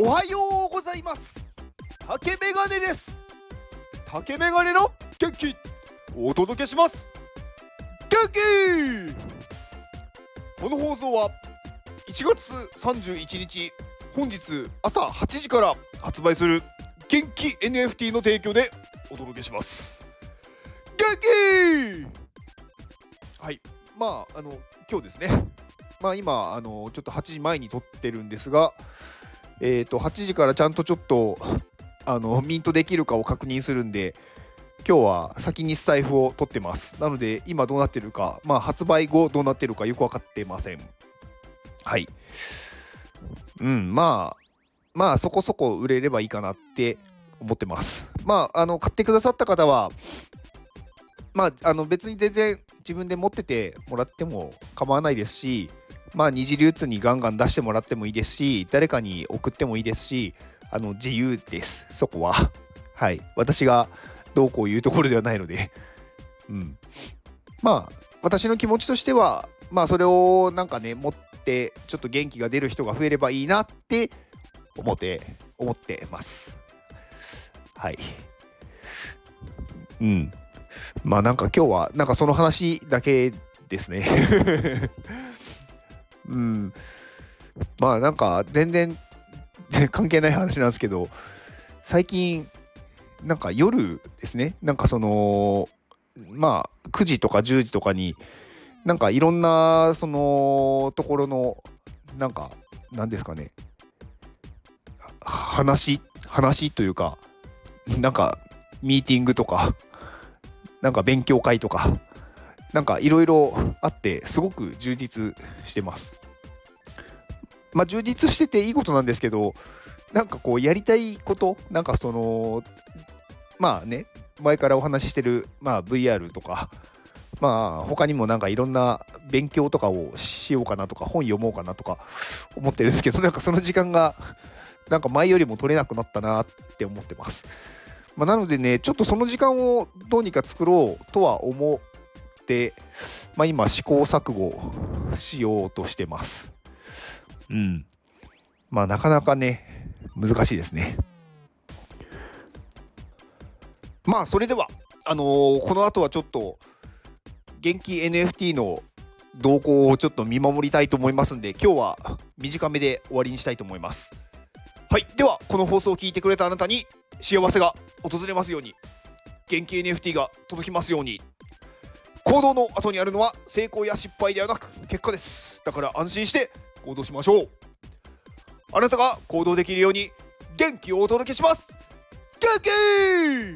おはようございます。竹メガネです。竹メガネの元気お届けします。元気この放送は1月31日本日朝8時から発売する元気 NFT の提供でお届けします。元気はい。まああの今日ですね。まあ今あのちょっと8時前に撮ってるんですがえっ、ー、と8時からちゃんとちょっとあのミントできるかを確認するんで今日は先にスタイフを取ってます。なので今どうなってるかまあ発売後どうなってるかよく分かってません。はい。うんまあまあそこそこ売れればいいかなって思ってます。まああの買ってくださった方はまああの別に全然自分で持っててもらっても構わないですしまあ二次流通にガンガン出してもらってもいいですし誰かに送ってもいいですしあの自由です。そこは。はい。私がどうこう言うところではないので。うん。まあ私の気持ちとしてはまあそれをなんかね持ってちょっと元気が出る人が増えればいいなって思って思ってます。はい。うん。まあなんか今日はなんかその話だけですね。うん。まあなんか全然 関係ない話なんですけど最近なんか夜ですね。なんかそのまあ9時とか10時とかになんかいろんなそのところのなんか何ですかね。話話というかなんかミーティングとかなんか勉強会とかなんかいろいろあってすごく充実してます。まあ充実してていいことなんですけどなんかこうやりたいことなんかそのまあね前からお話ししてる、まあ、VR とかまあ他にもなんかいろんな勉強とかをしようかなとか本読もうかなとか思ってるんですけどなんかその時間がなんか前よりも取れなくなったなって思ってます。まあ、なのでねちょっとその時間をどうにか作ろうとは思って、まあ、今試行錯誤しようとしてます。うん。まあなかなかね難しいですね。まあそれではあのー、この後はちょっと元気 NFT の動向をちょっと見守りたいと思いますんで今日は短めで終わりにしたいと思いますはいではこの放送を聞いてくれたあなたに幸せが訪れますように元気 NFT が届きますように行動の後にあるのは成功や失敗ではなく結果ですだから安心して行動しましょう。あなたが行動できるように元気をお届けします。元気!